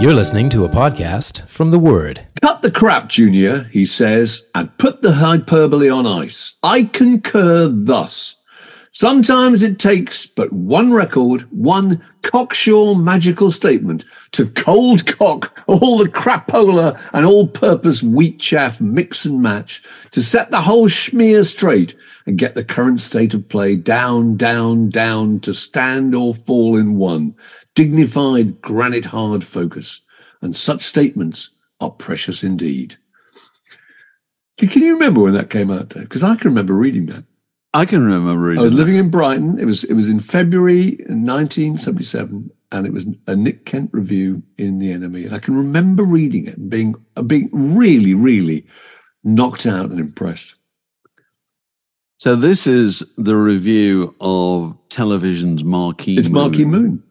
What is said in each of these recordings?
You're listening to a podcast from The Word. Cut the crap, Junior, he says, and put the hyperbole on ice. I concur thus. Sometimes it takes but one record, one cocksure magical statement to cold cock all the crapola and all purpose wheat chaff mix and match to set the whole schmear straight and get the current state of play down, down, down to stand or fall in one dignified granite hard focus. And such statements are precious indeed. Can you remember when that came out, Dave? Because I can remember reading that. I can remember reading I was that. living in Brighton. It was it was in February 1977, and it was a Nick Kent review in the NME. And I can remember reading it and being being really, really knocked out and impressed. So this is the review of television's Marquee It's Marquee Moon.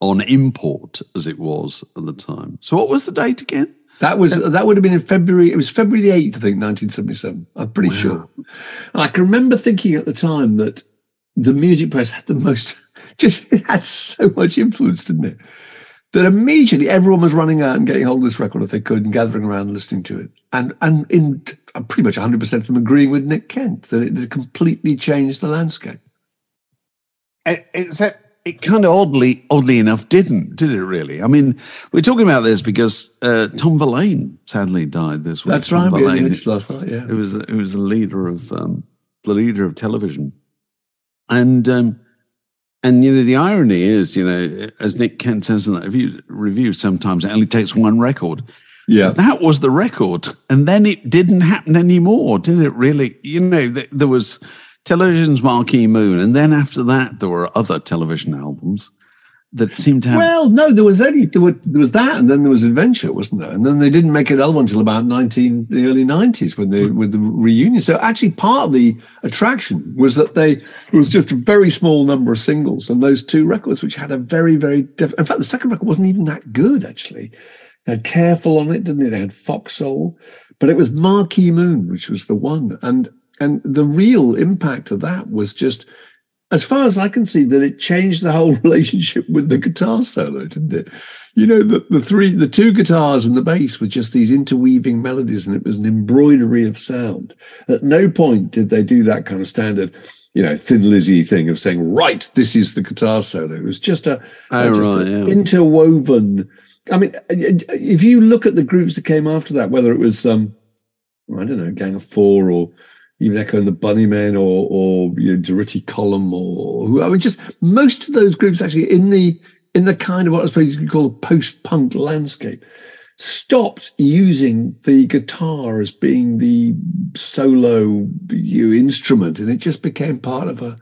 On import, as it was at the time. So what was the date again? That was that would have been in February. It was February the eighth, I think, nineteen seventy seven. I'm pretty sure. And I can remember thinking at the time that the music press had the most, just it had so much influence, didn't it? That immediately everyone was running out and getting hold of this record if they could and gathering around and listening to it. And and in uh, pretty much 100 percent of them agreeing with Nick Kent that it had completely changed the landscape. It- Except it kind of oddly, oddly enough, didn't, did it really? I mean, we're talking about this because uh, Tom Verlaine sadly died this week. That's Tom right. Verlaine, mentioned last night. Yeah. It was it was the leader of um, the leader of television, and um, and you know the irony is, you know, as Nick Kent says in that review, review sometimes it only takes one record. Yeah. That was the record, and then it didn't happen anymore, did it? Really, you know, th- there was television's Marquee Moon, and then after that there were other television albums that seemed to have. Well, no, there was only there, were, there was that, and then there was Adventure, wasn't there? And then they didn't make another one until about nineteen the early nineties when they with the reunion. So actually, part of the attraction was that they it was just a very small number of singles and those two records, which had a very very diff- in fact the second record wasn't even that good actually. They had Careful on it, didn't they? They had Foxhole, but it was Marquee Moon, which was the one, and and the real impact of that was just as far as I can see, that it changed the whole relationship with the guitar solo, didn't it? You know, the, the three, the two guitars and the bass were just these interweaving melodies, and it was an embroidery of sound. At no point did they do that kind of standard, you know, Thin Lizzy thing of saying, "Right, this is the guitar solo." It was just a, Oh, just right, yeah. interwoven. I mean, if you look at the groups that came after that, whether it was, um, I don't know, Gang of Four or even Echo and the Bunnymen or or you know, Durutti Column or I mean just most of those groups actually in the in the kind of what I suppose you could call a post-punk landscape stopped using the guitar as being the solo you know, instrument and it just became part of a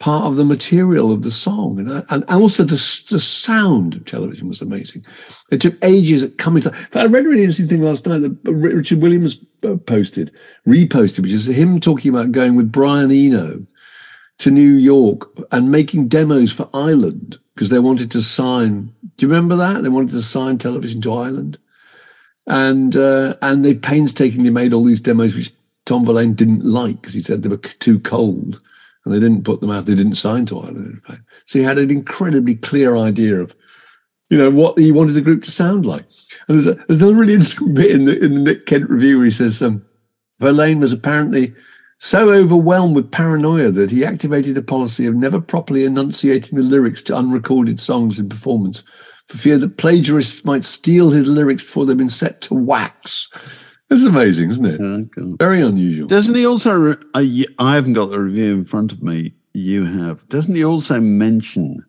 part of the material of the song and and also the the sound of television was amazing it took ages at coming to I read a really interesting thing last night that Richard Williams uh, posted reposted which is him talking about going with Brian Eno to New York and making demos for Island because they wanted to sign. Do you remember that? They wanted to sign television to Island, and uh, and they painstakingly made all these demos which Tom Verlaine didn't like because he said they were too cold, and they didn't put them out. They didn't sign to Island, in fact. So he had an incredibly clear idea of, you know, what he wanted the group to sound like. And there's, a, there's another really interesting bit in the in the Nick Kent review where he says um, Verlaine was apparently so overwhelmed with paranoia that he activated a policy of never properly enunciating the lyrics to unrecorded songs in performance for fear that plagiarists might steal his lyrics before they've been set to wax. That's amazing, isn't it? Okay. Very unusual. Doesn't he also? I, I haven't got the review in front of me. You have. Doesn't he also mention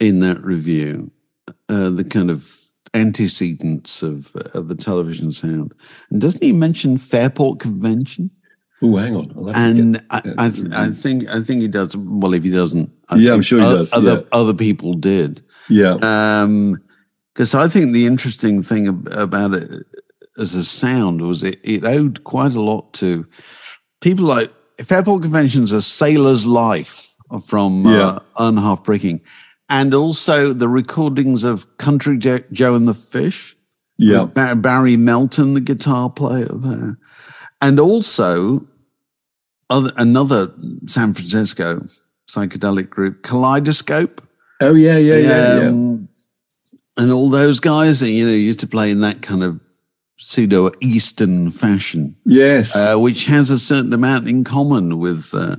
in that review uh, the kind of antecedents of of the television sound? And doesn't he mention Fairport Convention? Oh, hang on. I'll have to And get- I, I, th- I think I think he does. Well, if he doesn't, I Yeah, I'm sure he o- does, Other yeah. other people did. yeah. Um, because I think the interesting thing about it as a sound was it, it owed quite a lot to people like Fairport Convention's A Sailor's Life from Yeah. uh, Unhalfbricking, and also the recordings of Country Jo- Joe and the Fish. Yeah. Barry Melton, the guitar player there, and also other, another San Francisco psychedelic group, Kaleidoscope Oh, yeah, yeah, yeah, yeah. um, and all those guys that you know used to play in that kind of pseudo Eastern fashion, Yes. uh, which has a certain amount in common with uh,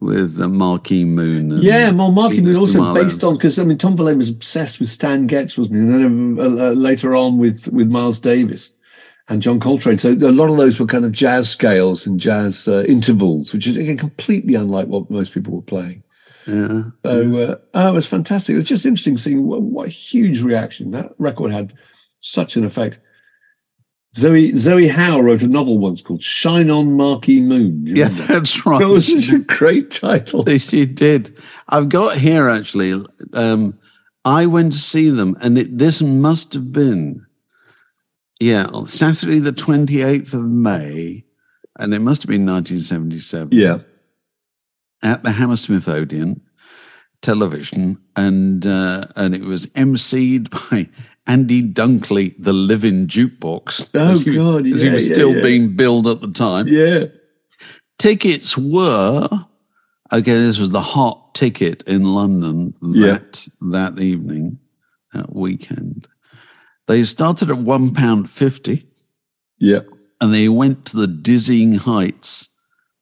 with uh, Marquee Moon. and yeah, well, was Venus also based on because I mean Tom Verlaine was obsessed with Stan Getz, wasn't he? And then uh, uh, later on with with Miles Davis and John Coltrane. So a lot of those were kind of jazz scales and jazz uh, intervals, which is again completely unlike what most people were playing. Yeah. So uh, oh, it was fantastic. It was just interesting seeing what, what a huge reaction that record had. Such an effect. Zoe Zoe Howe wrote a novel once called "Shine On Marquee Moon." Yeah, remember? that's right. that was such a great title. she did. I've got here actually. Um, I went to see them, and it, this must have been, yeah, Saturday the twenty eighth of May, and it must have been nineteen seventy seven. Yeah, at the Hammersmith Odeon television, and uh, and it was emceed by Andy Dunkley, the living jukebox. Oh, as he, God, as he was yeah, still yeah. being billed at the time. yeah. Tickets were okay. This was the hot ticket in London Yeah. that that evening, that weekend. They started at one pound fifty, Yeah. and they went to the dizzying heights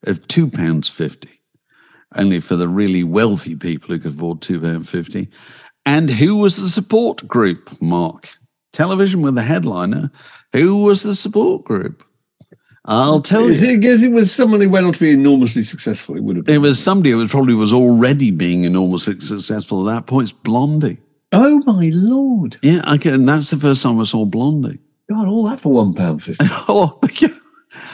of two pounds fifty, only for the really wealthy people who could afford two pound fifty. And who was the support group? Mark television with the headliner. Who was the support group? I'll tell Is you. it, because it was someone who went on to be enormously successful. It would have been. It was somebody who was probably was already being enormously successful at that point. It's Blondie. Oh my lord! Yeah, I can, and that's the first time I saw Blondie. God, all that for one pound fifty. Oh, yeah.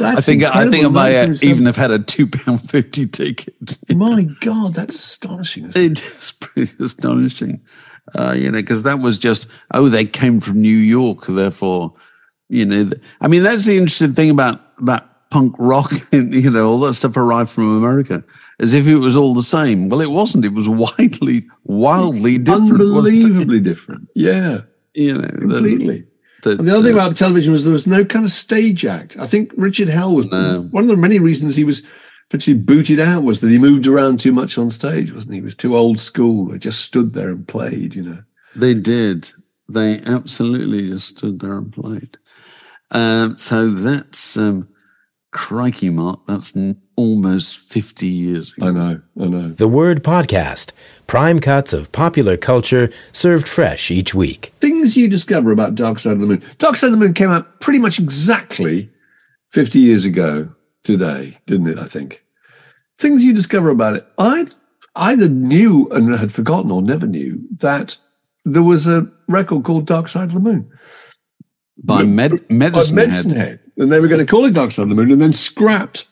I think I think I may uh, even have had a two pound fifty ticket. My God, that's astonishing. it? Is pretty astonishing, uh, you know, because that was just oh, they came from New York, therefore, you know. I mean, that's the interesting thing about about punk rock, and, you know, all that stuff arrived from America, as if it was all the same. Well, it wasn't. It was widely, wildly different. Unbelievably different. Yeah, you know, completely. That, And the other thing uh, about television was there was no kind of stage act. I think Richard Hell was No. one of the many reasons he was eventually booted out was that he moved around too much on stage, wasn't he? He was too old school. He just stood there and played, you know. They did. They absolutely just stood there and played. Um, so that's um, crikey, Mark. That's n- almost fifty years ago. I know, I know. The Word Podcast. Prime cuts of popular culture served fresh each week. Things you discover about Dark Side of the Moon. Dark Side of the Moon came out pretty much exactly 50 years ago today, didn't it? I think. Things you discover about it. I either knew and had forgotten or never knew that there was a record called Dark Side of the Moon. By med- by medicine, Medicine Head. Head. And they were going to call it Dark Side of the Moon and then scrapped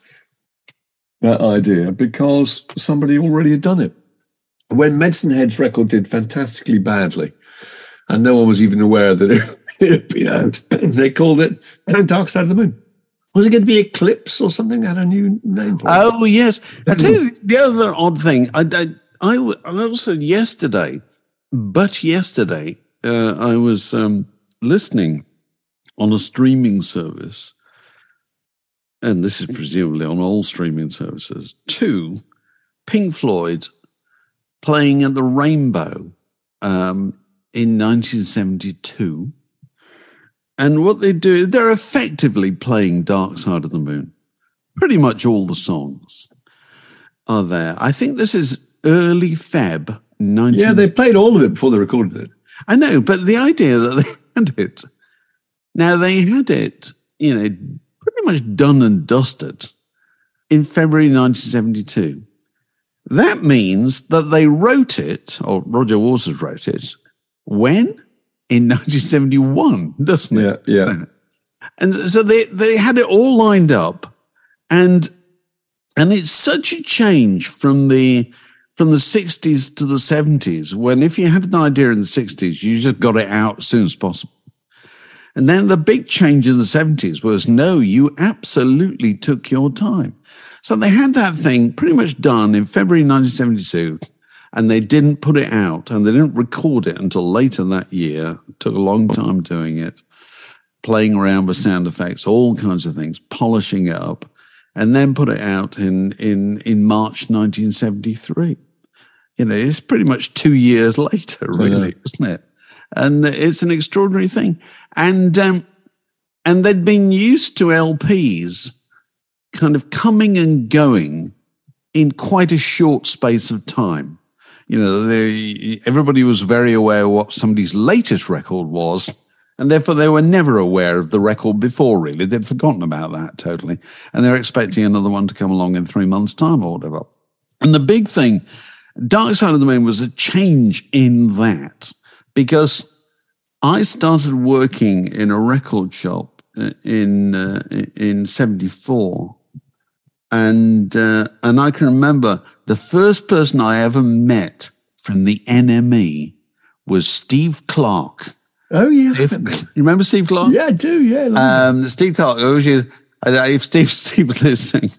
that idea because somebody already had done it. When Medicine Head's record did fantastically badly, and no one was even aware that it, it had been out, they called it Dark Side of the Moon. Was it going to be Eclipse or something? Had a new name for it. Oh yes. I tell you the other odd thing. i i also yesterday but yesterday, uh, I was um, listening on a streaming service, and this is presumably on all streaming services, to Pink Floyd playing at the Rainbow um, in 1972. And what they do, they're effectively playing Dark Side of the Moon. Pretty much all the songs are there. I think this is early Feb 19- Yeah, they played all of it before they recorded it. I know, but the idea that they had it, now they had it, you know, pretty much done and dusted in February 1972. That means that they wrote it, or Roger Waters wrote it, when? In 1971, doesn't it? Yeah, yeah. And so they, they had it all lined up and and it's such a change from the from the 60s to the 70s when if you had an idea in the 60s you just got it out as soon as possible and then the big change in the 70s was no you absolutely took your time so they had that thing pretty much done in february 1972 and they didn't put it out and they didn't record it until later that year it took a long time doing it playing around with sound effects all kinds of things polishing it up and then put it out in in in March 1973. You know, it's pretty much two years later, really, Yeah. isn't it? And it's an extraordinary thing. And um, and they'd been used to LPs kind of coming and going in quite a short space of time. You know, they, everybody was very aware what somebody's latest record was, and therefore they were never aware of the record before, really. They'd forgotten about that totally. And they're expecting another one to come along in three months' time or whatever. And the big thing, Dark Side of the Moon was a change in that because I started working in a record shop uh, in uh, in 74 and uh, and I can remember the first person I ever met from the NME was Steve Clark. Oh yeah, If, you remember Steve Clark? yeah, I do. Yeah, Um, Steve Clark, which is, I don't know if Steve, Steve was listening,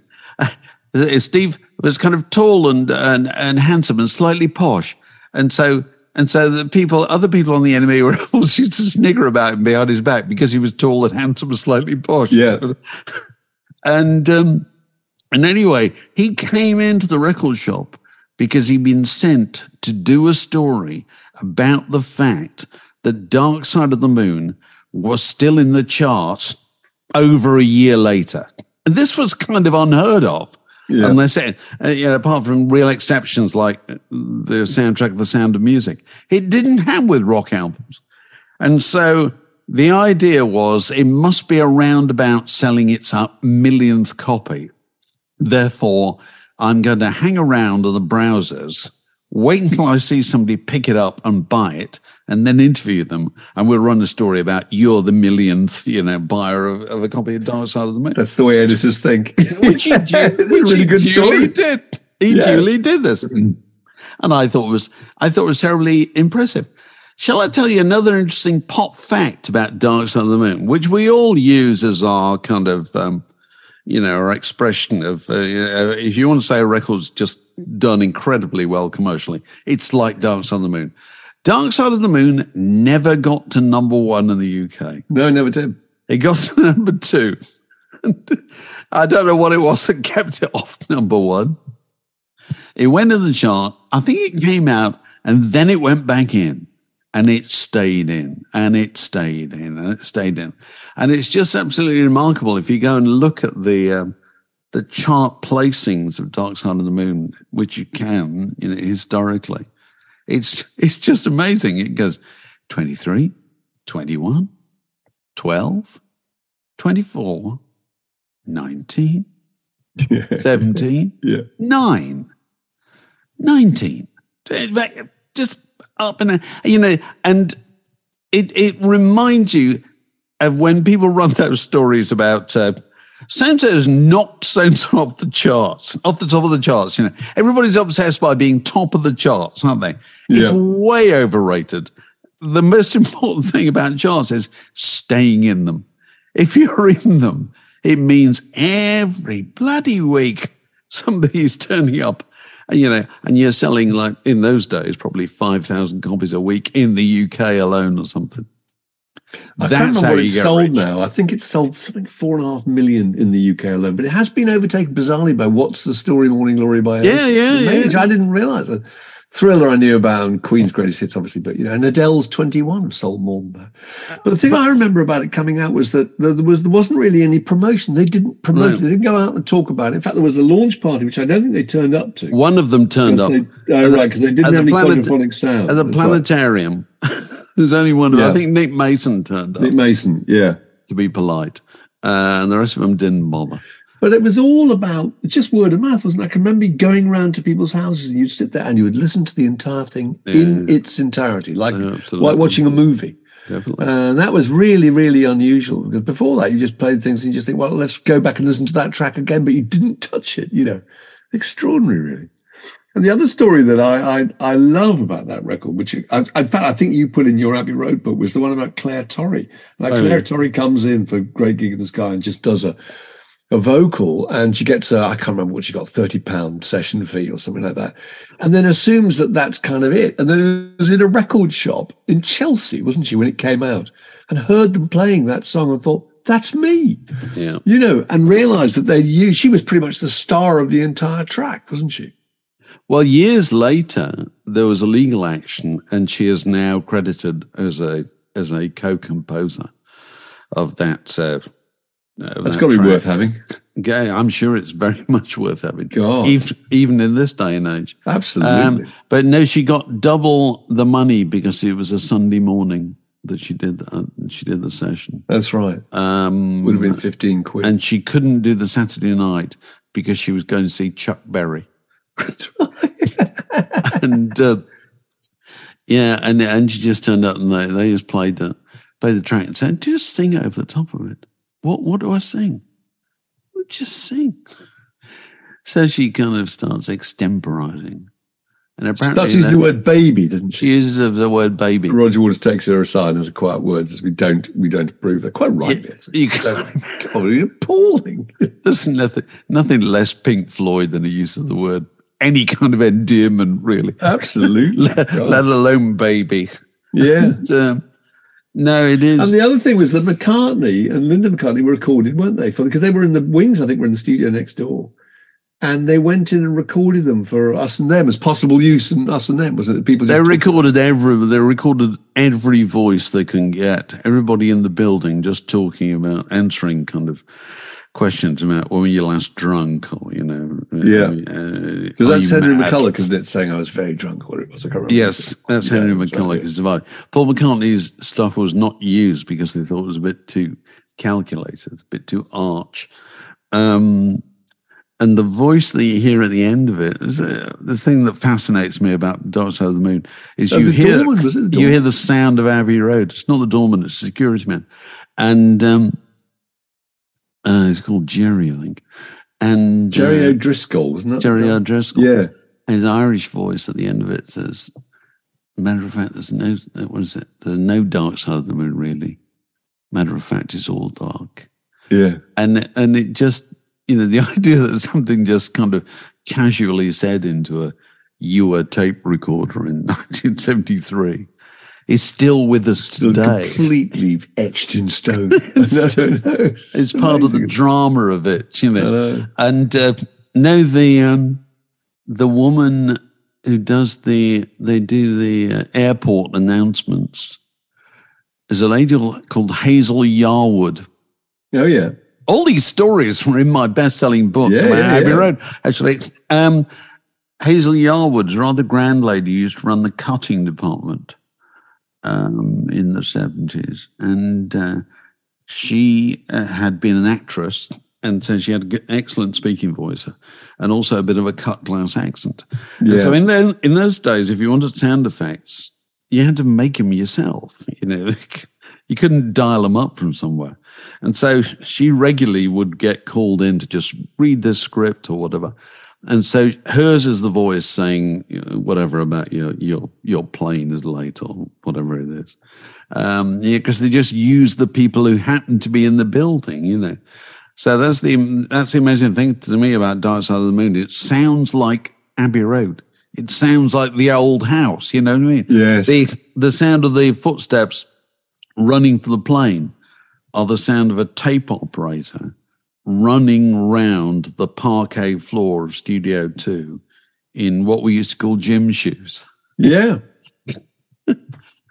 Steve was kind of tall and, and, and handsome and slightly posh. And so, and so the people, other people on the NME were always used to snigger about him behind his back because he was tall and handsome and slightly posh. Yeah. And, um, and anyway, he came into the record shop because he'd been sent to do a story about the fact that Dark Side of the Moon was still in the charts over a year later. And this was kind of unheard of. Yeah. Unless, it, uh, you know, apart from real exceptions like the soundtrack of The Sound of Music, it didn't happen with rock albums. And so the idea was it must be around about selling its millionth copy. Therefore, I'm going to hang around on the browsers, wait until I see somebody pick it up and buy it, and then interview them. And we'll run a story about you're the millionth, you know, buyer of, of a copy of Dark Side of the Moon. that's the way editors think. which he, which really he good duly story. did. He Yeah. duly did this, and I thought it was I thought it was terribly impressive. Shall I tell you another interesting pop fact about Dark Side of the Moon, which we all use as our kind of, um, you know, our expression of, uh, you know, if you want to say a record's just done incredibly well commercially, it's like Dark Side of the Moon. Dark Side of the Moon never got to number one in the UK. no, never did. It got to number two. I don't know what it was that kept it off number one. It went in the chart. I think it came out and then it went back in and it stayed in and it stayed in and it stayed in. And it's just absolutely remarkable if you go and look at the um, the chart placings of Dark Side of the Moon, which you can, you know, historically. It's it's just amazing. It goes 23, 21, 12, 24, 19, 17, Yeah. 9, 19. Just up and, you know, and it, it reminds you of when people run those stories about uh, Santa has knocked Santa off the charts, off the top of the charts. You know, everybody's obsessed by being top of the charts, aren't they? It's Yeah. way overrated. The most important thing about charts is staying in them. If you're in them, it means every bloody week somebody's turning up And, you know, and you're selling like in those days probably five thousand copies a week in the UK alone or something. I That's how you it's get sold rich. now. I think it's sold something four and a half million in the UK alone, but it has been overtaken bizarrely by What's the Story Morning Glory by Yeah, yeah, yeah. I didn't realise. A Thriller I knew about and Queen's Greatest Hits, obviously, but you know, and Adele's 21 have sold more than that. But the thing I remember about it coming out was that there was there wasn't really any promotion. They didn't promote No. it. They didn't go out and talk about it. In fact, there was a launch party, which I don't think they turned up to. One of them turned up They, oh, right, because they didn't the have any planet- quadraphonic sound. at the right. There's only one of Yeah. I think Nick Mason turned up Nick Mason, yeah. to be polite, uh, and the rest of them didn't bother. But it was all about just word of mouth, wasn't it? I can remember going round to people's houses and you'd sit there and you would listen to the entire thing in its entirety, like, Yeah, like watching a movie. Definitely. And that was really, really unusual because before that, you just played things and you just think, well, let's go back and listen to that track again, but you didn't touch it, you know. Extraordinary, really. And the other story that I I, I love about that record, which I, in fact I think you put in your Abbey Road book, was the one about Clare Torry. Like Oh, Clare yeah. Torry comes in for Great Gig in the Sky and just does a a vocal and she gets a I can't remember what she got, 30 pound session fee or something like that. And then assumes that that's kind of it. And then it was in a record shop in Chelsea, wasn't she, when it came out and heard them playing that song and thought, that's me, Yeah. you know, and realized that they used, she was pretty much the star of the entire track, wasn't she? Well, years later, there was a legal action, and she is now credited as a as a co-composer of that. Uh, of That's that got to be worth having. Yeah, I'm sure it's very much worth having, God. even even in this day and age. Absolutely. Um, but no, she got double the money because it was a Sunday morning that she did the, she did the session. that's right. Um, Would have been 15 quid. and she couldn't do the Saturday night because she was going to see Chuck Berry. and uh, yeah, and and she just turned up and they, they just played the played the track and said, "Just sing over the top of it." What what do I sing? "Well, Just sing. So she kind of starts extemporizing, and apparently she uses the word baby, didn't she? she uses the word "baby." Roger Waters takes her aside and has a quiet word as we don't we don't approve. They're quite right. Actually. you can't- God, it's appalling. There's nothing, nothing less Pink Floyd than the use of the word any kind of endearment, really, Absolutely. let, let alone baby. yeah. But, um, no, it is. And the other thing was that McCartney and Linda McCartney were recorded, weren't they? Because they were in the wings, I think, were in the studio next door. And they went in and recorded them for us and them as possible use and us and them. Was it that people they recorded every. They recorded every voice they can get. Everybody in the building just talking about answering kind of questions about when were you last drunk, or you know. Yeah. because Because that's Henry McCullough, isn't it? Saying I was very drunk, or it was. I can't remember. Yes, that's Yeah, Henry right, yeah. who survived. Paul McCartney's stuff was not used because they thought it was a bit too calculated, a bit too arch. Um, and the voice that you hear at the end of it is uh, the thing that fascinates me about Dark Side of the Moon is Oh, you hear you hear the sound of Abbey Road. It's not the doorman; it's the security man, and um, uh, it's called Gerry, I think. And Gerry uh, O'Driscoll, wasn't that? Gerry O'Driscoll Yeah. his Irish voice at the end of it says, matter of fact, there's no, what is it? There's no dark side of the moon, really. Matter of fact, it's all dark. Yeah. And, and it just, you know, the idea that something just kind of casually said into a Uher tape recorder in 1973 is still with us Still today. completely etched in stone. It's- I don't know. It's part of the drama of it, you know. know. And uh, no, the um, the woman who does the they do the uh, airport announcements is a lady called Hazel Yarwood. Oh, yeah. All these stories were in my best-selling book, Yeah, yeah, Abbey yeah. Road. Actually, um, Hazel Yarwood's a rather grand lady who used to run the cutting department um, in the seventies, and uh, she uh, had been an actress, and so she had an excellent speaking voice, and also a bit of a cut glass accent. And Yeah. so in those, in those days, if you wanted sound effects, you had to make them yourself. You know, you couldn't dial them up from somewhere. And so she regularly would get called in to just read this script or whatever. And so hers is the voice saying you know, whatever about your your your plane is late or whatever it is, um, yeah, because they just use the people who happen to be in the building, you know. So that's the that's the amazing thing to me about Dark Side of the Moon. It sounds like Abbey Road. It sounds like the old house. You know what I mean? Yes. The the sound of the footsteps running for the plane are the sound of a tape operator running round the parquet floor of Studio Two in what we used to call gym shoes. Yeah.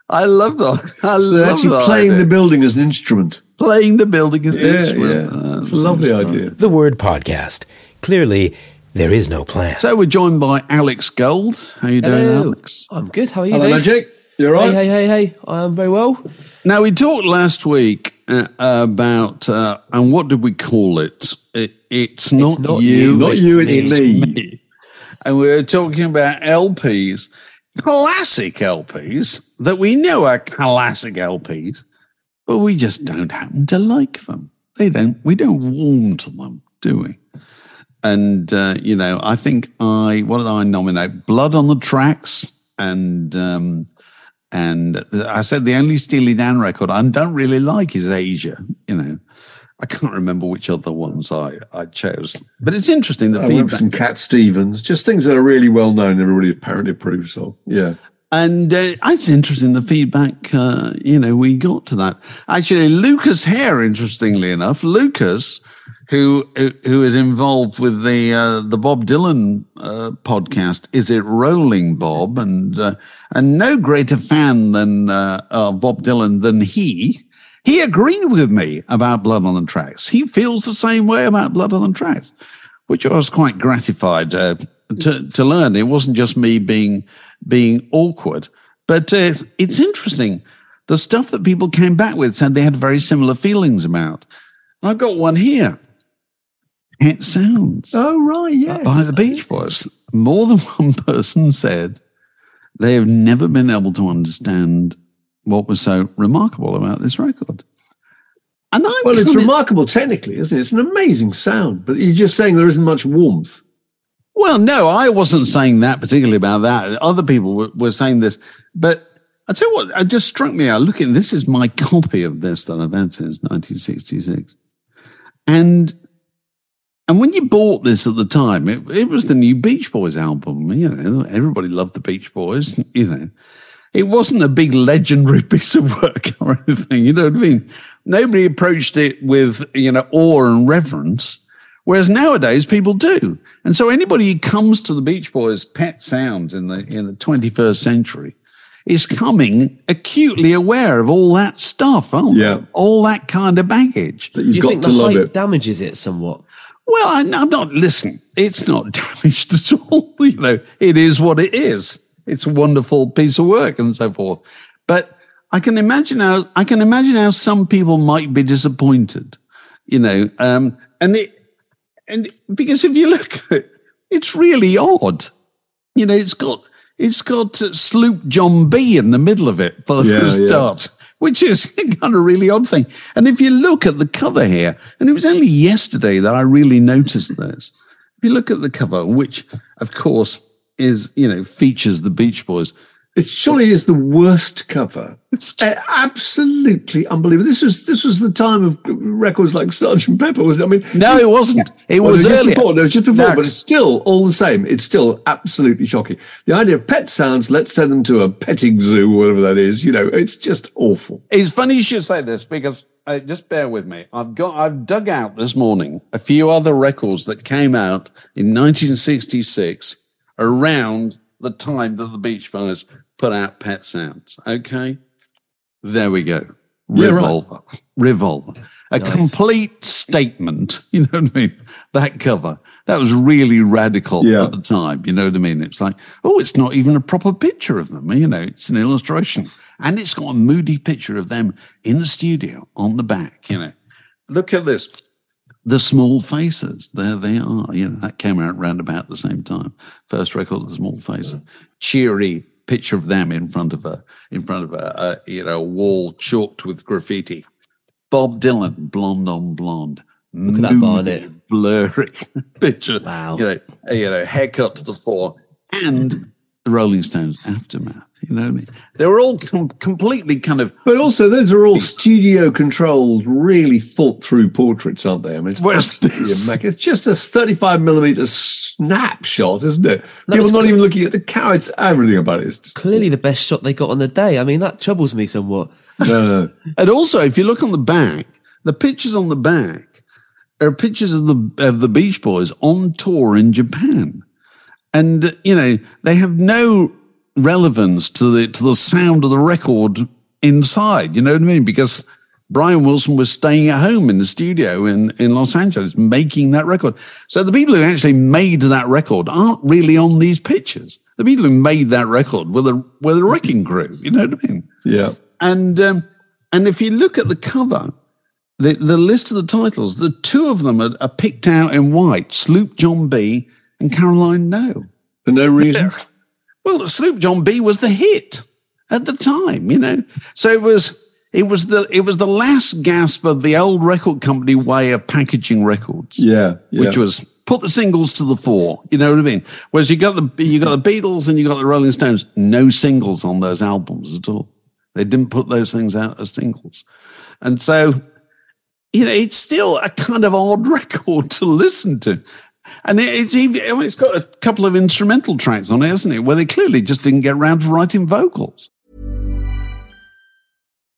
I love that. I They're love actually that playing idea. the building as an instrument. playing the building as an instrument. yeah. Uh, It's a lovely so- idea. The word podcast. Clearly, there is no plan. So we're joined by Alex Gold. How are you doing, Alex? I'm good. How are you, Hello, Dave? Magic. You all right? Hey, hey, hey, hey. I'm very well. Now we talked last week about uh, and what did we call it? it it's not, not you, you, Not you, it's it's me. And we were talking about LPs, classic LPs that we know are classic LPs, but we just don't happen to like them. They don't. We don't warm to them, do we? And uh, you know, I think I what did I nominate? Blood on the Tracks and. Um, and I said the only Steely Dan record I don't really like is Aja. You know, I can't remember which other ones I, I chose, but it's interesting the I for feedback. some Cat Stevens, just things that are really well known, everybody apparently approves of. Yeah. And uh, it's interesting the feedback, uh, you know, we got to that. Actually, Lucas Hare, interestingly enough, Lucas, who who- is involved with the uh, the Bob Dylan uh, podcast, is it Rolling Bob, and uh, and no greater fan than uh, uh, Bob Dylan than he. He agreed with me about Blood on the Tracks. He feels the same way about Blood on the Tracks, which I was quite gratified uh, to to learn. It wasn't just me being being awkward, but uh, it's interesting. The stuff that people came back with said they had very similar feelings about. I've got one here. It sounds Oh, right. Yes. by the Beach Boys. More than one person said they have never been able to understand what was so remarkable about this record. And I Well, it's remarkable technically, isn't it? It's an amazing sound, but you're just saying there isn't much warmth. Well, no, I wasn't saying that particularly about that. Other people were, were saying this, but I tell you what, it just struck me out. Looking, this is my copy of this that I've had since 1966, and and when you bought this at the time, it, it was the new Beach Boys album. You know, everybody loved the Beach Boys. You know, it wasn't a big legendary piece of work or anything. You know what I mean? Nobody approached it with you know awe and reverence. Whereas nowadays people do. And so anybody who comes to the Beach Boys pet sounds in the in the 21st century is coming acutely aware of all that stuff, aren't they? All that kind of baggage. That Do you've you got think to the love hype it. damages it somewhat? Well, I, I'm not, listen, it's not damaged at all. You know, it is what it is. It's a wonderful piece of work and so forth. But I can imagine how, I can imagine how some people might be disappointed, you know, um, and it, and because if you look at it, it's really odd. You know, it's got, it's got Sloop John B in the middle of it for the Yeah, yeah. start which is kind of really odd thing. And if you look at the cover here, and it was only yesterday that I really noticed this. If you look at the cover, which of course is, you know, features the Beach Boys. It surely is the worst cover. It's Uh, absolutely unbelievable. This was this was the time of records like Sergeant Pepper. Was it? I mean, No, it wasn't. It Well, was just earlier. Before. No, it was just before, No. but it's still all the same. It's still absolutely shocking. The idea of pet sounds, let's send them to a petting zoo, whatever that is, you know, it's just awful. It's funny you should say this because uh, just bear with me. I've got I've dug out this morning a few other records that came out in 1966 around the time that the Beach Boys put out Pet Sounds. Okay, there we go. Yeah, right. Revolver, Revolver, a complete statement. You know what I mean? That cover that was really radical Yeah. at the time. You know what I mean? It's like, oh, it's not even a proper picture of them. You know, it's an illustration, and it's got a moody picture of them in the studio on the back. You know, look at this. The Small Faces, there they are. You know, that came out round about the same time. First record of the Small Faces. Cheery picture of them in front of a in front of a, a you know wall chalked with graffiti. Bob Dylan, blonde on blonde. Look at that blurry picture. Wow. You know, you know, haircut to the fore, and the Rolling Stones, Aftermath. You know what I mean? They were all com- completely kind of. But also, those are all studio controlled, really thought through portraits, aren't they? I mean, it's, Where's this? it's just a 35 millimeter snapshot, isn't it? People was not cl- even looking at the cow. It's everything about it. It's just, Clearly the best shot they got on the day. I mean, that troubles me somewhat. no, no. And also, if you look on the back, the pictures on the back are pictures of the of the Beach Boys on tour in Japan, and you know they have no relevance to the to the sound of the record inside. You know what I mean? Because Brian Wilson was staying at home in the studio in in Los Angeles making that record. So the people who actually made that record aren't really on these pictures. The people who made that record were the were the wrecking crew. You know what I mean? Yeah. And um, and if you look at the cover, the, the list of the titles, the two of them are, are picked out in white: Sloop John B. and Caroline No. For no reason. Well, Sloop John B. was the hit at the time, you know. So it was it was the it was the last gasp of the old record company way of packaging records Yeah. yeah. which was put the singles to the fore. You know what I mean? Whereas you got the you got the Beatles and you got the Rolling Stones, no singles on those albums at all. They didn't put those things out as singles, and so you know it's still a kind of odd record to listen to. And it's even, it's got a couple of instrumental tracks on it, hasn't it? Where they clearly just didn't get around to writing vocals.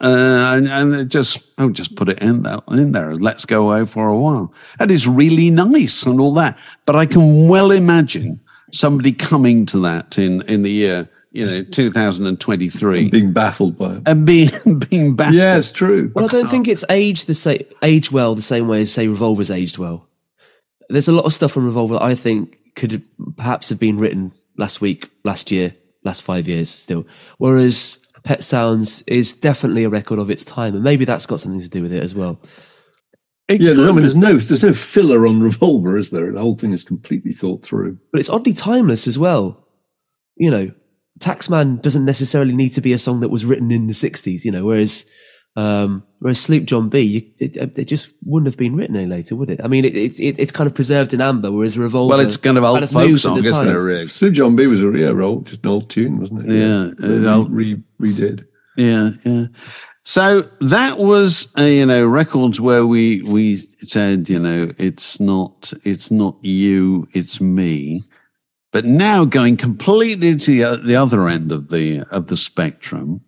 Uh, and, and it just oh, just put it in there, in there. Let's go away for a while. That is really nice and all that. But I can well imagine somebody coming to that in in the year you know 2023 Being baffled by it. and being being back. Yeah, it's true. Well, I don't think it's aged the same aged well the same way as say Revolver's aged well. There's a lot of stuff from Revolver that I think could perhaps have been written last week, last year, last five years still. Whereas Pet Sounds is definitely a record of its time, and maybe that's got something to do with it as well. It Yeah, I mean, there's no there's no filler on Revolver, is there? The whole thing is completely thought through. But it's oddly timeless as well. You know, Taxman doesn't necessarily need to be a song that was written in the '60s. You know, whereas um, whereas Sloop John B, you, it, it just wouldn't have been written any later, would it? I mean, it, it's it, it's kind of preserved in amber, whereas Revolver. well, it's kind of old has folk moved song, with isn't it? times. Really? Sue John B was a yeah, old, just an old tune, wasn't it? Yeah, They uh, old- re, redid. Yeah, yeah. So that was, uh, you know, records where we we said, you know, it's not it's not you, it's me. But now going completely to the, the other end of the of the spectrum,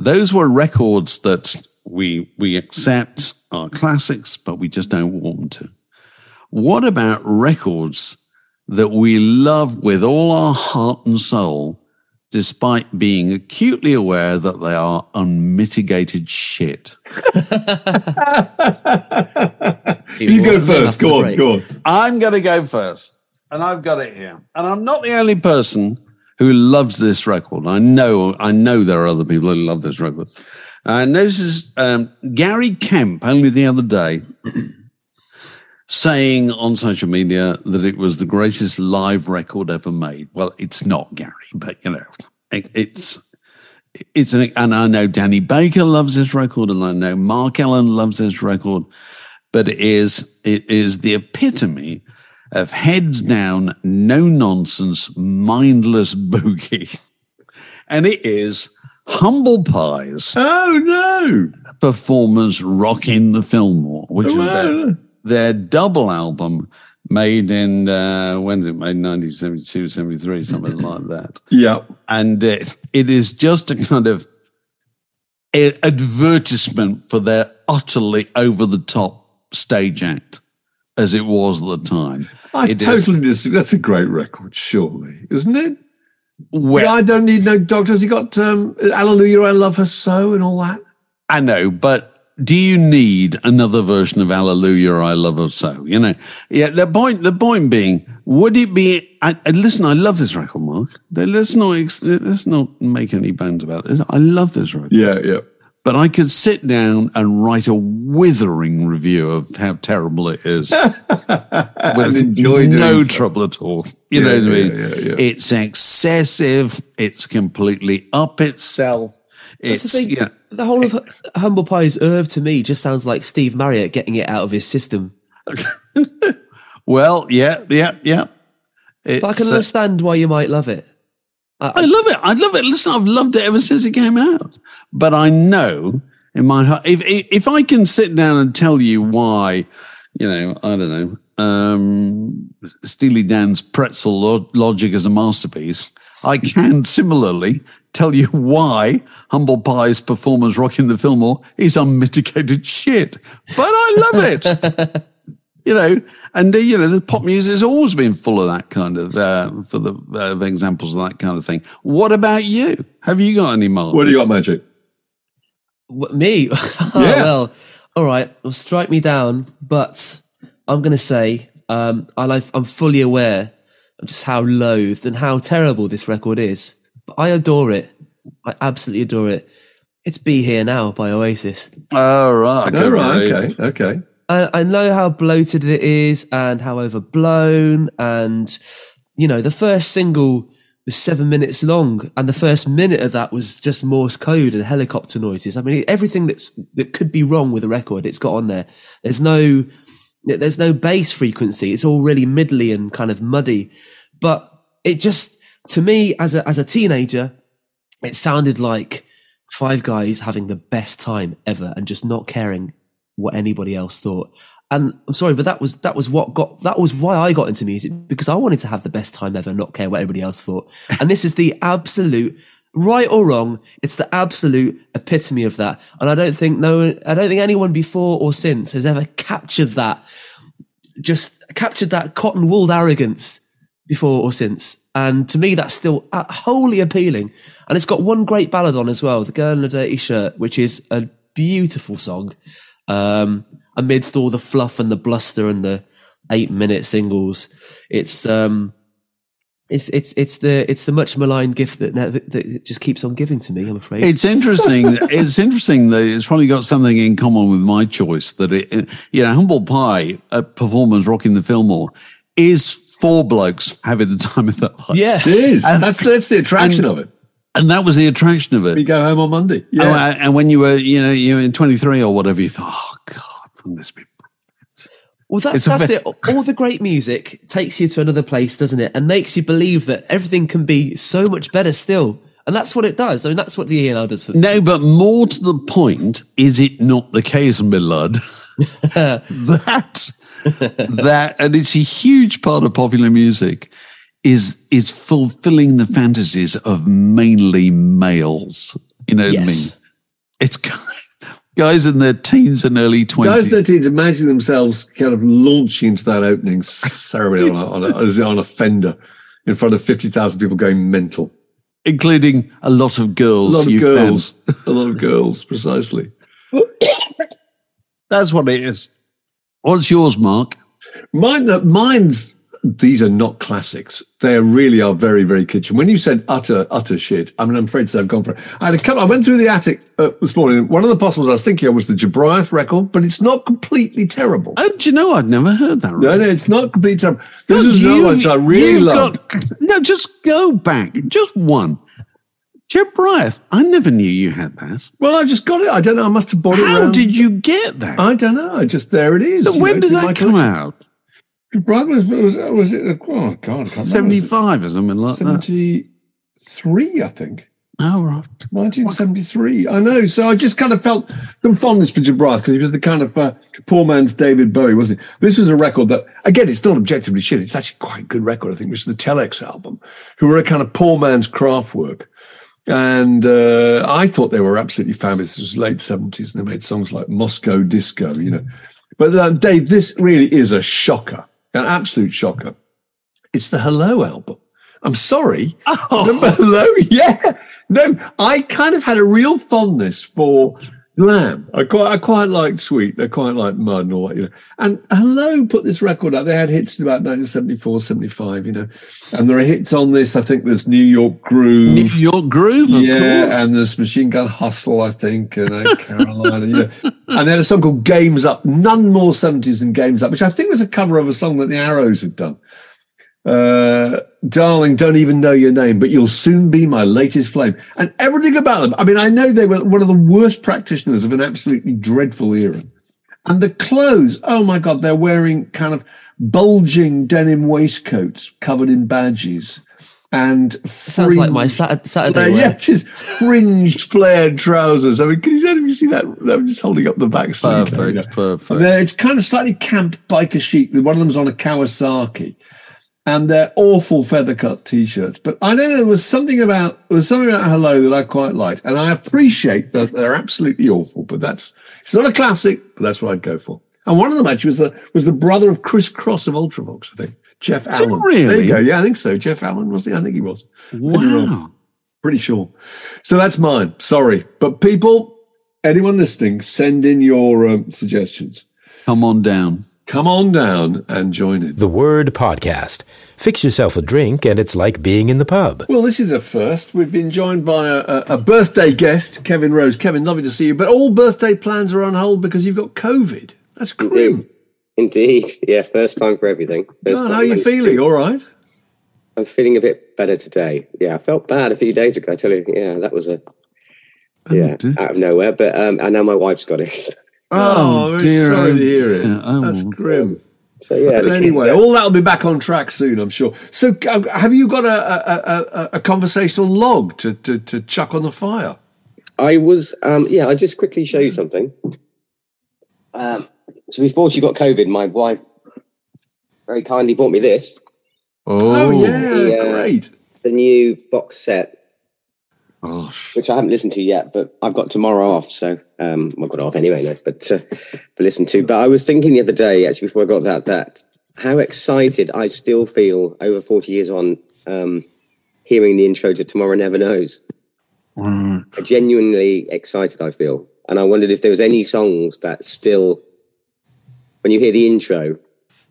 those were records that we we accept are classics, but we just don't warm to. What about records that we love with all our heart and soul, despite being acutely aware that they are unmitigated shit? You go first. Go on, go on. I'm going to go first, and I've got it here. And I'm not the only person who loves this record. I know, I know there are other people who love this record. I noticed um, Gary Kemp. Only the other day saying on social media that it was the greatest live record ever made. Well, it's not, Gary, but you know, it, it's it's an, and I know Danny Baker loves this record, and I know Mark Allen loves this record, but it is it is the epitome of heads down, no nonsense, mindless boogie, and it is Humble Pie's. Oh no! Performance rocking the Fillmore, which Oh, was their, wow. their double album made in uh, when is it made 1972 73 something like that Yeah. and it, it is just a kind of advertisement for their utterly over the top stage act as it was at the time I It is- totally disagree. That's a great record, surely, isn't it? well, I don't need no doctors. You got um, Hallelujah, I Love Her So, and all that. I know, but do you need another version of Hallelujah, I Love Her So? You know, yeah, the point, the point being, would it be, I, I- listen, I love this record, Mark. Let's not, let's not make any bones about this. I love this record. Yeah, yeah. But I could sit down and write a withering review of how terrible it is with enjoy no so. trouble at all. You Yeah, know what I mean? yeah, yeah. It's excessive. It's completely up itself. That's It's the thing. yeah. The whole of Humble Pie's oeuvre to me just sounds like Steve Marriott getting it out of his system. Well, yeah, yeah, yeah. It's, But I can uh, understand why you might love it. I love it. I love it. Listen, I've loved it ever since it came out. But I know in my heart, if if if I can sit down and tell you why, you know, I don't know, um, Steely Dan's pretzel lo- logic is a masterpiece. I can similarly tell you why Humble Pie's performance rocking the Fillmore is unmitigated shit. But I love it. you know, and uh, you know, the pop music has always been full of that kind of uh, for the uh, examples of that kind of thing. What about you? Have you got any more? What do you got, Magic? What, me? oh, Well, all right. Well, strike me down, but I'm going to say um, I like, I'm fully aware of just how loathed and how terrible this record is. But I adore it. I absolutely adore it. It's "Be Here Now" by Oasis. All right. Oh, right. Okay. Okay. I, I know how bloated it is and how overblown, and you know the first single was seven minutes long, and the first minute of that was just Morse code and helicopter noises. I mean, everything that's that could be wrong with a record, it's got on there. There's no, there's no bass frequency. It's all really middly and kind of muddy, but it just to me as a as a teenager, it sounded like five guys having the best time ever and just not caring what anybody else thought. And I'm sorry, but that was that was what got that was why I got into music because I wanted to have the best time ever, not care what everybody else thought. And this is the absolute right or wrong, it's the absolute epitome of that. And I don't think no, I don't think anyone before or since has ever captured that, just captured that cotton wooled arrogance before or since. And to me, that's still uh, wholly appealing. And it's got one great ballad on as well, "The Girl in a Dirty Shirt," which is a beautiful song. Um, amidst all the fluff and the bluster and the eight-minute singles, it's um, it's it's it's the it's the much maligned gift that, that that just keeps on giving to me. I'm afraid. It's interesting. it's interesting that it's probably got something in common with my choice. That it, you know, Humble Pie, a performance rocking the Fillmore, is four blokes having the time of their lives. Yeah. It is. And- that's that's the attraction and- of it. and that was the attraction of it. We go home on Monday. Yeah. uh, and when you were, you know, you were in 23 or whatever, you thought, oh, God, wouldn't this be Well, that's that's ve- it. All the great music takes you to another place, doesn't it? And makes you believe that everything can be so much better still. And that's what it does. I mean, that's what the ENR does for me. No, but more to the point, is it not the case, Millard? that that and it's a huge part of popular music is is fulfilling the fantasies of mainly males. You know what I mean? Yes. It's guys in their teens and early 20s. Guys in their teens imagine themselves kind of launching into that opening ceremony on a, on, a, on a fender in front of 50,000 people going mental. including a lot of girls. A lot of you girls. a lot of girls, precisely. That's what it is. What's yours, Mark? Mine, uh, mine's these are not classics. They really are very, very kitchen. When you said utter, utter shit, I mean, I'm afraid to say I've gone for it. I had a couple, I went through the attic uh, this morning. One of the possibles I was thinking of was the Jobriath record, but it's not completely terrible. Oh, do you know I'd never heard that? No, no, it's not completely terrible. This Look, is you- one I really love. got- no, just go back. Just one. Bryant, I never knew you had that. Well, I just got it. I don't know. I must have bought it. How around- did you get that? I don't know. I just there it is. So when know, did that come collection. out? Jobriath was, was, was it? Oh God, I 75 or something like that. 73, I think. Oh, right. 1973. I know. So I just kind of felt some fondness for Jobriath because he was the kind of uh, poor man's David Bowie, wasn't he? This was a record that, again, it's not objectively shit. It's actually quite a good record, I think, which is the Telex album, who were a kind of poor man's Kraftwerk. And uh, I thought they were absolutely fabulous. It was late 70s and they made songs like Moscow Disco, you know. But uh, Dave, this really is a shocker, an absolute shocker. It's the Hello album. I'm sorry. Oh. Remember Hello? Yeah. No, I kind of had a real fondness for Lamb. I quite, I quite liked Sweet. I quite liked Mud and all that, you know. And Hello put this record out. They had hits in about 1974, 75, you know. And there are hits on this. I think there's New York Groove. New York Groove, of yeah, course. and there's Machine Gun Hustle, I think, and uh, Carolina. yeah. And then a song called Games Up, none more 70s than Games Up, which I think was a cover of a song that the Arrows had done. Uh, darling, don't even know your name, but you'll soon be my latest flame. And everything about them. I mean, I know they were one of the worst practitioners of an absolutely dreadful era. And the clothes, oh my God, they're wearing kind of bulging denim waistcoats covered in badges and Sounds like my fringed- Sat- Saturday yeah, yeah, just fringed, flared trousers. I mean, can you, can you see that? I'm just holding up the back sleeve. there, you know. Perfect, perfect. And it's kind of slightly camp biker chic. One of them's on a Kawasaki, and they're awful feather cut t-shirts. But I don't know. There was something about there was something about Hello that I quite liked, and I appreciate that they're absolutely awful. But that's it's not a classic. But that's what I'd go for. And one of them actually was the was the brother of Chris Cross of Ultravox, I think. Jeff Is Allen. really? There you go. Yeah, I think so. Jeff Allen was he? I think he was. Could be wrong. Wow. Pretty sure. So that's mine. Sorry. But people, anyone listening, send in your um, suggestions. Come on down. Come on down and join it. The Word Podcast. Fix yourself a drink, and it's like being in the pub. Well, this is a first. We've been joined by a, a, a birthday guest, Kevin Rose. Kevin, lovely to see you. But all birthday plans are on hold because you've got COVID. That's grim. Indeed. Yeah, first time for everything. First God, time how are you feeling? All right. I'm feeling a bit better today. Yeah, I felt bad a few days ago. I tell you, yeah, that was a yeah dear. out of nowhere. But um, and now my wife's got it. Oh, dear, sorry oh to hear it. dear. Oh. That's grim. So yeah. But the kids anyway, all that'll be back on track soon, I'm sure. So, uh, have you got a, a, a, a, a conversational log to, to, to chuck on the fire? I was um, yeah. I'll just quickly show you something. Um, so before she got COVID, my wife very kindly bought me this. Oh, yeah, The, uh, great. The new box set Gosh. which I haven't listened to yet, but I've got tomorrow off, so um, well, I've got off anyway. No, but uh, but listen to. But I was thinking the other day, actually, before I got that, that how excited I still feel over forty years on, um, hearing the intro to Tomorrow Never Knows. Mm. Genuinely excited, I feel, and I wondered if there was any songs that still, when you hear the intro,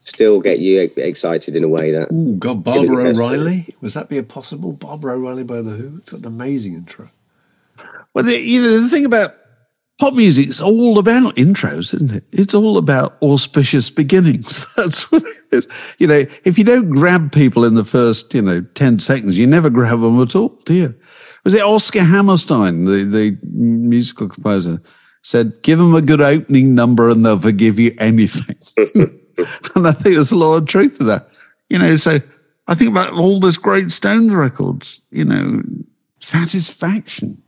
still get you excited in a way that. Oh, God, Barbara. O'Reilly. Was that be a possible? Baba O'Riley by The Who? It's got an amazing intro. Well, the, you know, the thing about pop music, it's all about intros, isn't it? It's all about auspicious beginnings. That's what it is. You know, if you don't grab people in the first, you know, 10 seconds, you never grab them at all, do you? Was it Oscar Hammerstein, the, the musical composer, said, give them a good opening number and they'll forgive you anything. and I think there's a lot of truth to that. You know, so I think about all those great Stones records, you know, satisfaction.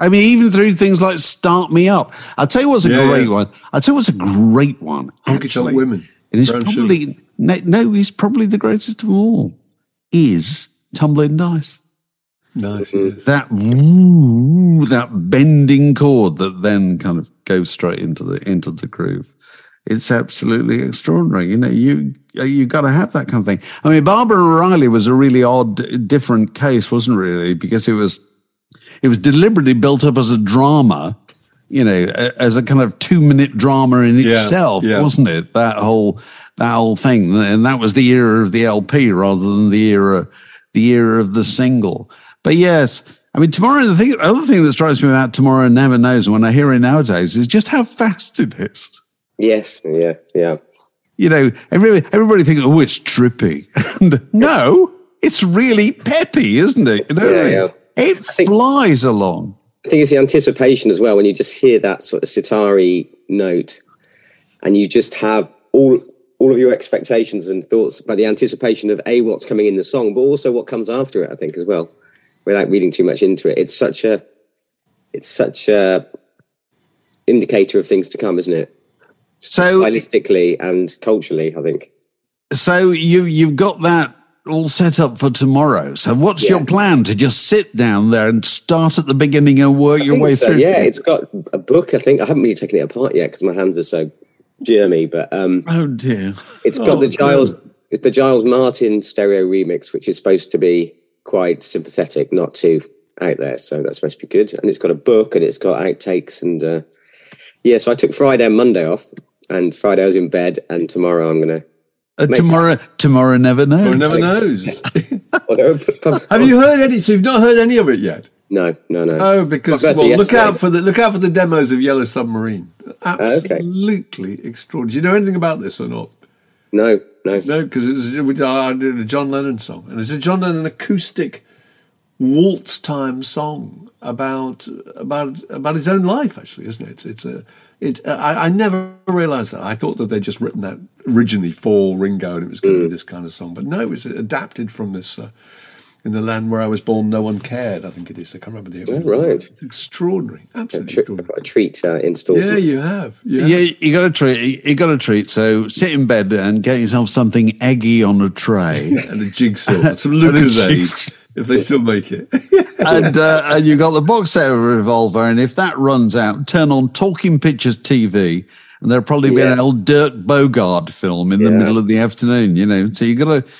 I mean, even through things like Start Me Up. I'll tell you what's a Yeah, great yeah. one. I'll tell you what's a great one. Honky. Women. It is probably, no, no, he's probably the greatest of all, is Tumbling Dice. Nice. Mm-hmm. yes. That, ooh, that bending chord that then kind of goes straight into the, into the groove. It's absolutely extraordinary. You know, you, uh, you got to have that kind of thing. I mean, Baba O'Riley was a really odd, different case, wasn't it, really? Because it was, it was deliberately built up as a drama you know, as a kind of two minute drama in Yeah, itself, yeah. wasn't it? That whole that whole thing, and that was the era of the LP rather than the era the era of the single. But yes, I mean, tomorrow. The thing, other thing that strikes me about tomorrow never knows, and when I hear it nowadays, is just how fast it is. Yes, yeah, yeah. You know, everybody, everybody thinks, oh, it's trippy. And no, it's really peppy, isn't it? You know, what I Yeah, mean? it flies along. I think it's the anticipation as well when you just hear that sort of sitari note, and you just have all all of your expectations and thoughts about the anticipation of a what's coming in the song, but also what comes after it. I think as well, without reading too much into it. It's such a it's such a indicator of things to come, isn't it? So stylistically and culturally, I think. So you you've got that all set up for tomorrow. So what's your plan to just sit down there and start at the beginning and work I your way so, through? Yeah, it's got a book. I think I haven't really taken it apart yet because my hands are so germy. But um, oh dear, it's got Oh, the Giles dear. the Giles Martin stereo remix, which is supposed to be quite sympathetic, not too out there. So that's supposed to be good. And it's got a book and it's got outtakes and uh, yeah. So I took Friday and Monday off, and Friday I was in bed, and tomorrow I'm gonna. Uh, tomorrow, tomorrow never knows. One never knows. Have Have you heard any? So you've not heard any of it yet? No, no, no. Oh, because My birthday well, look yesterday. out for the look out for the demos of Yellow Submarine. Okay. Absolutely extraordinary. Do you know anything about this or not? No, no, no. Because it was we I did a John Lennon song, and it's a John Lennon acoustic waltz time song about about about his own life. Actually, isn't it? It's, it's a it. I, I never realised that. I thought that they'd just written that originally for Ringo, and it was going to be this kind of song. But no, it was adapted from this. Uh, in the land where I was born, no one cared. I think it is. I can't remember the Oh, right. Extraordinary, absolutely I've got a treat uh, installed. Yeah, you have. Yeah. Yeah, you got a treat. You got a treat. So sit in bed and get yourself something eggy on a tray and a jigsaw, some And a Lucozade, jigsaw. If they still make it. and uh, and you got the box set of Revolver, and if that runs out, turn on Talking Pictures TV, and there'll probably be Yeah. an old Dirk Bogarde film in the middle of the afternoon. You know, so you got to.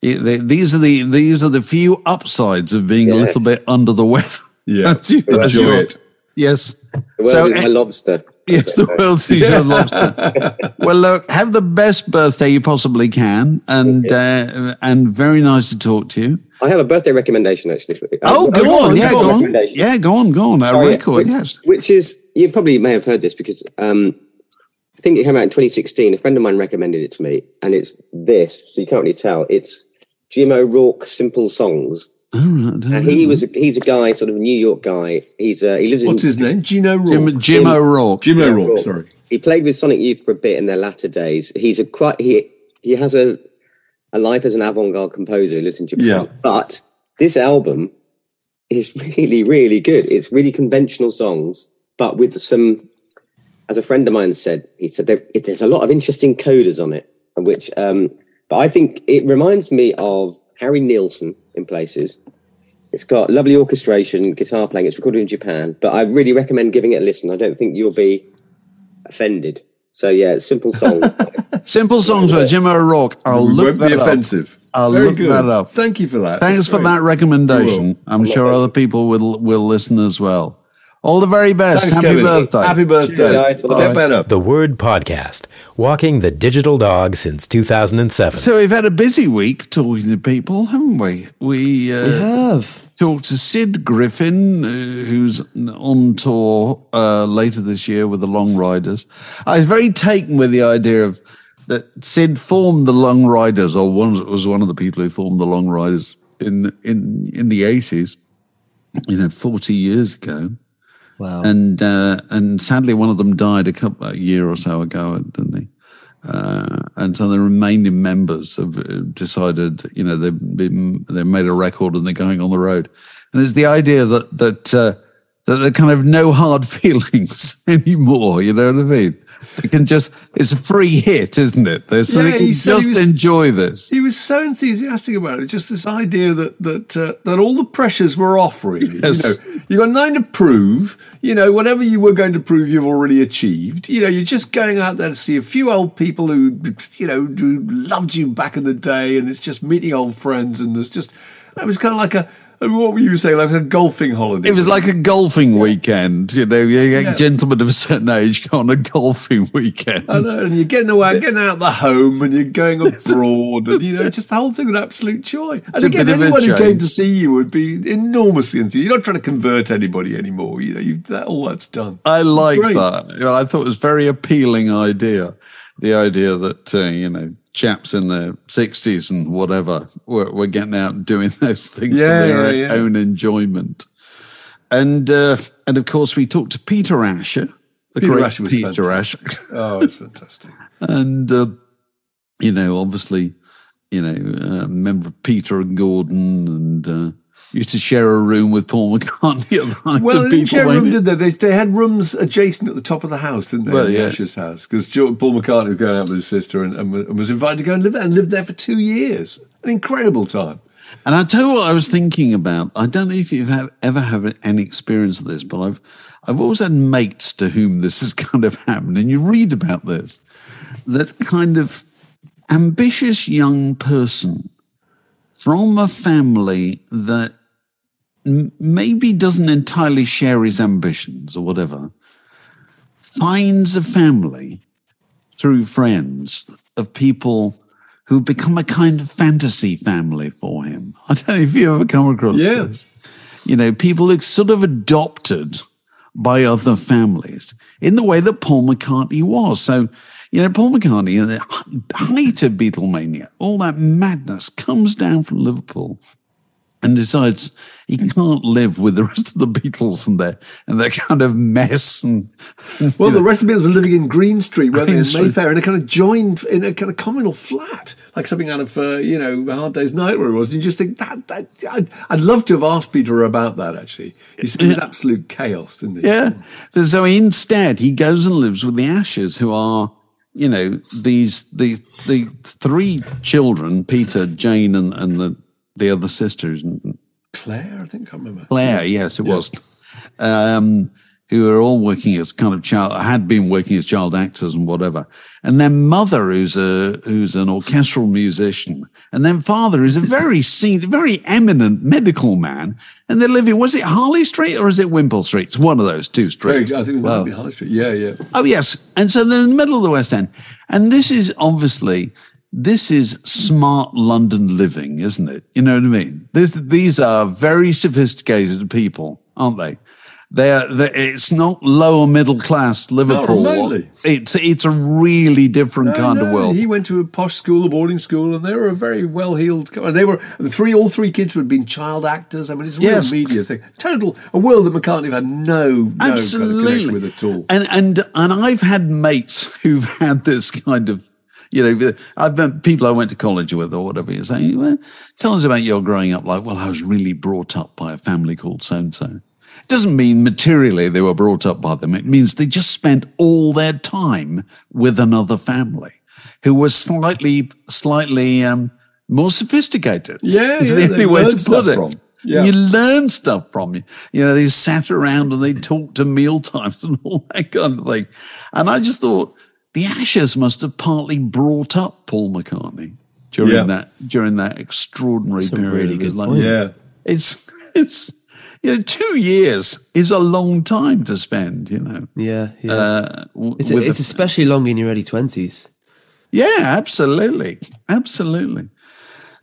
These are the these are the few upsides of being a little bit under the weather. Yeah, As you- as enjoy you- it. Yes. The world So, is my lobster. Yes, the world's your lobster. well, look, have the best birthday you possibly can, and uh, and very nice to talk to you. I have a birthday recommendation actually. For, Oh, go, go on, on, yeah, go go on. on, yeah, go on, go on. A Oh, yeah. record, which, yes. Which is you probably may have heard this because um, I think it came out in 2016. A friend of mine recommended it to me, and it's this. So you can't really tell. It's Jim O'Rourke Simple Songs. All right, And he was a, he's a guy, sort of a New York guy. He's uh, he lives in What's in his name? Gino Rourke. Jim, Jim O'Rourke. Jim O'Rourke. Sorry. He played with Sonic Youth for a bit in their latter days. He's a quite he he has a a life as an avant-garde composer who lives in Japan. Yeah. But this album is really really good. It's really conventional songs, but with some. As a friend of mine said, he said there, it, there's a lot of interesting codas on it, which. Um, but I think it reminds me of Harry Nilsson in places. It's got lovely orchestration, guitar playing. It's recorded in Japan, but I really recommend giving it a listen. I don't think you'll be offended. So yeah, it's simple song. Simple songs by Jim O'Rourke. I'll we look won't that be up. offensive. I'll Very look good. that up. Thank you for that. Thanks That's for great. that recommendation. I'm sure other people will will listen as well. All the very best. Thanks, Happy Kevin. birthday. Happy birthday. Cheers, guys. Get better. The Word Podcast, walking the digital dog since 2007. So we've had a busy week talking to people, haven't we? We, uh, We have. talked to Sid Griffin, uh, who's on tour uh, later this year with the Long Ryders. I was very taken with the idea of that Sid formed the Long Ryders, or one was one of the people who formed the Long Ryders in in in the eighties, you know, forty years ago. Wow. And uh, and sadly, one of them died a couple a year or so ago, didn't he? Uh, and so the remaining members have uh, decided, you know, they've been they've made a record and they're going on the road. And it's the idea that that uh, that there kind of no hard feelings anymore. You know what I mean? They can just it's a free hit, isn't it? They- So Yeah, they can he said he just was- enjoy this. He was so enthusiastic about it. Just this idea that that uh, that all the pressures were off. Really, Yes. you know, you've got nothing to prove. You know, whatever you were going to prove, you've already achieved. You know, you're just going out there to see a few old people who, you know, who loved you back in the day, and it's just meeting old friends. And there's just it was kind of like a what were you saying? Like a golfing holiday? It was like a golfing weekend, you know. You get Yeah. gentlemen of a certain age go on a golfing weekend. I know, and you're getting away, getting out of the home, and you're going abroad, and you know, just the whole thing with absolute joy. And It's again, bit of a anyone who came to see you would be enormously enthused. You're not trying to convert anybody anymore. You know, you, that, all that's done. I like that. I thought it was a very appealing idea. The idea that uh, you know chaps in their sixties and whatever were, were getting out and doing those things Yeah, for their yeah, yeah. own enjoyment. And uh, and of course we talked to Peter Asher, the Peter great Asher was Peter fantastic. Asher, Oh, it's fantastic. and uh, you know obviously you know uh, member of Peter and Gordon and. Used to share a room with Paul McCartney at the height Well, they didn't share a room, did they? they? They had rooms adjacent at the top of the house, didn't they? Well, yeah. Asher's house. Because Paul McCartney was going out with his sister and, and was- invited to go and live there and lived there for two years. An incredible time. And I tell you what I was thinking about. I don't know if you've have, ever had any experience of this, but I've I've always had mates to whom this has kind of happened, and you read about this. That kind of ambitious young person from a family that maybe doesn't entirely share his ambitions or whatever finds a family through friends of people who become a kind of fantasy family for him. I don't know if you ever come across Yeah. this. You know, people are sort of adopted by other families in the way that Paul McCartney was. So, you know, Paul McCartney, in the height of Beatlemania, all that madness comes down from Liverpool and decides he can't live with the rest of the Beatles and their and their kind of mess and Well, the rest of the Beatles were living in Green Street, weren't they, in Street. Mayfair, in a kind of joined, in a kind of communal flat, like something out of, uh, you know, Hard Day's Night, where it was. And you just think that, that I'd, I'd love to have asked Peter about that, actually. He said absolute chaos, didn't he? Yeah. So instead, he goes and lives with the Ashers, who are, you know, these the the three children, Peter, Jane, and, and the the other sisters, Claire, I think, I remember. Claire. Yes, it was. Um, who are all working as kind of child had been working as child actors and whatever, and then mother who's a who's an orchestral musician, and then father is a very seen very eminent medical man, and they're living. Was it Harley Street or is it Wimpole Street? It's one of those two Very, streets. I think it might be High Street. Yeah, yeah. Oh yes, and so they're in the middle of the West End, and this is obviously this is smart London living, isn't it? You know what I mean? This, these are very sophisticated people, aren't they? They're, they it's not lower middle class Liverpool. remotely. it's it's a really different No, kind of no, world. He went to a posh school, a boarding school, and they were a very well-heeled. They were the three, all three kids had been child actors. I mean, it's a real Yes. media thing. Total a world that McCartney had no, no kind of Absolutely. connection with at all. And and and I've had mates who've had this kind of, you know, I've been people I went to college with or whatever. You say, well, tell us about your growing up. Like, well, I was really brought up by a family called so and so. It doesn't mean materially they were brought up by them. It means they just spent all their time with another family who was slightly slightly um, more sophisticated. Yeah, is yeah, the only way to put it. from. Yeah. You learn stuff from you. You know, they sat around and they talked to meal times and all that kind of thing. And I just thought the Ashers must have partly brought up Paul McCartney during Yeah. that during that extraordinary Some period really of his good life. point. Yeah. It's it's you know, two years is a long time to spend, you know. Yeah, yeah. Uh, w- it's, with it's the- especially long in your early twenties. yeah, absolutely. Absolutely.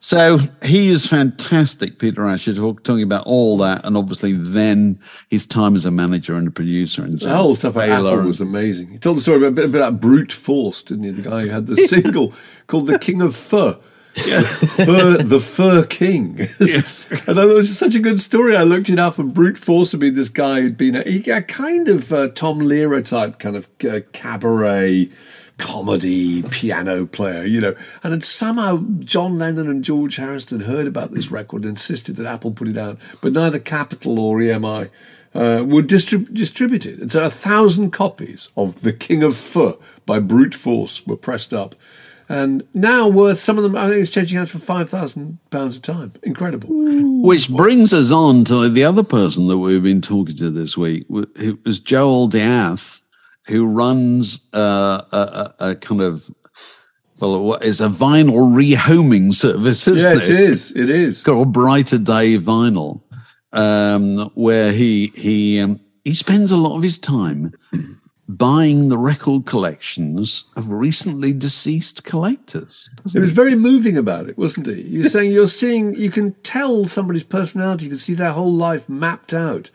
So he is fantastic, Peter Asher, talk- talking about all that, and obviously then his time as a manager and a producer and The whole stuff at Apple was amazing. He told the story about a bit about brute force, didn't he? The guy who had the single called "The King of Fur." fur, the Fur King. Yes. and I thought it was such a good story. I looked it up, and brute force would be this guy who'd been a, a kind of uh, Tom Lehrer type, kind of uh, cabaret comedy piano player, you know. And had somehow John Lennon and George Harrison heard about this record and insisted that Apple put it out, but neither Capitol or EMI uh, would distrib- distribute it. And so a thousand copies of The King of Fur by Brute Force were pressed up. And now worth some of them, I think it's changing hands for five thousand pounds a time. Incredible. Which brings us on to the other person that we've been talking to this week. It was Joel Diath, who runs uh, a, a, a kind of, well, what is a vinyl rehoming service, isn't yeah, it? it is. It is. It's called Brighter Day Vinyl. um, where he he um, he spends a lot of his time buying the record collections of recently deceased collectors. It was very moving about it, wasn't he? He was saying you're seeing, you can tell somebody's personality, you can see their whole life mapped out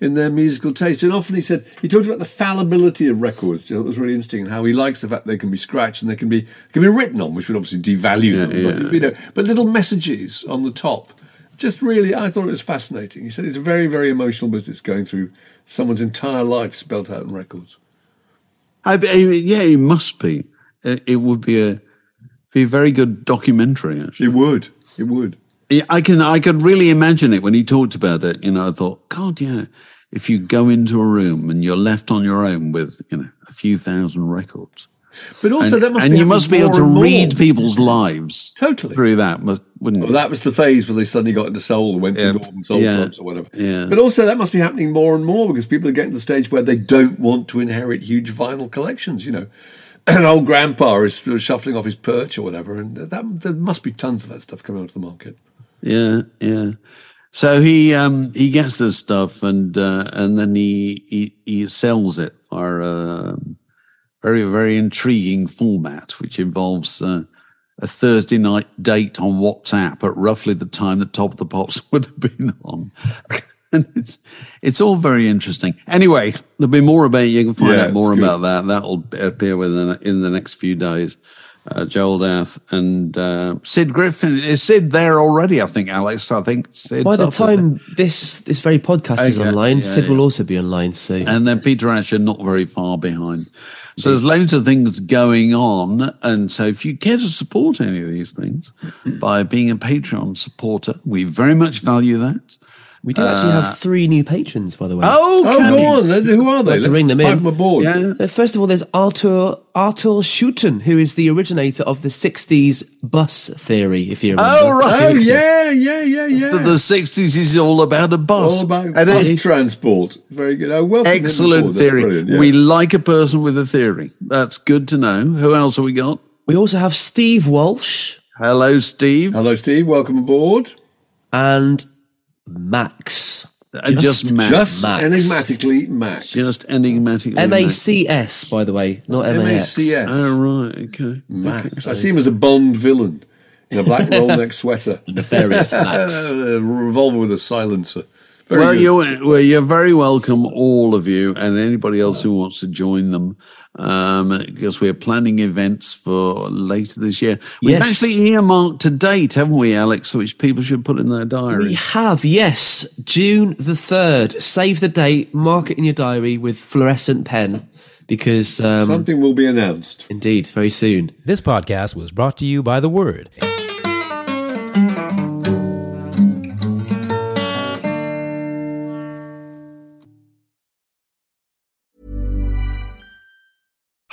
in their musical taste. And often he said, he talked about the fallibility of records. You know, it was really interesting and how he likes the fact they can be scratched and they can be can be written on, which would obviously devalue Yeah, them. But, you know, but little messages on the top. Just really, I thought it was fascinating. He said it's a very, very emotional business going through someone's entire life spelt out in records. I, yeah, it must be. It, it would be a be a very good documentary. Actually, It would. It would. Yeah, I can I could really imagine it when he talked about it. You know, I thought, God, yeah, if you go into a room and you're left on your own with you know a few thousand records, But also, and, that must and you must be able to more and more. read people's lives Totally. through that, must- wouldn't Well, you? that was the phase where they suddenly got into soul and went Yeah. to Northern Soul Yeah. clubs or whatever. Yeah. But also, that must be happening more and more because people are getting to the stage where they don't want to inherit huge vinyl collections. You know, an old grandpa is shuffling off his perch or whatever, and that there must be tons of that stuff coming onto the market. Yeah, yeah. So he um he gets this stuff and uh, and then he he, he sells it for a very very intriguing format, which involves uh, a Thursday night date on WhatsApp at roughly the time that Top of the Pops would have been on. and it's it's all very interesting. Anyway, there'll be more about it. You can find Yeah, out more about that. That'll appear within in the next few days. Uh, Joel Dath and uh, Sid Griffin. Is Sid there already? I think Alex. I think Sid's By the time this this very podcast is Okay, online, yeah, Sid yeah. will also be online. So? And then Peter Asher not very far behind. So there's loads of things going on. And so if you care to support any of these things by being a Patreon supporter, we very much value that. We do actually have three new patrons, by the way. Oh, Oh, go on. Who are they? Like to ring them in. them aboard. Yeah. Uh, First of all, there's Arthur Arthur Schuten, who is the originator of the '60s bus theory. If you remember. Oh, right. Oh, yeah, yeah, yeah, yeah. The, the 60s is all about a bus. All about And bus it- transport. Very good. Oh, welcome excellent theory. yeah. We like a person with a theory. That's good to know. Who else have we got? We also have Steve Walsh Hello, Steve. Hello, Steve. Welcome aboard. and Max. Uh, just Max. Just Max. enigmatically Max. Just enigmatically. M A C S, by the way, not M A X. M-A-C-S. Oh, right. Okay. Max. I see him as a Bond villain in a black roll-neck sweater. Nefarious Max. a revolver with a silencer. Very well, good. you're well, you're very welcome, all of you, and anybody else who wants to join them, um, because we're planning events for later this year. We've Yes. actually earmarked a date, haven't we, Alex, which people should put in their diary. We have, yes, June the 3rd. Save the date, mark it in your diary with fluorescent pen because, um, Something will be announced. indeed, very soon. This podcast was brought to you by The Word.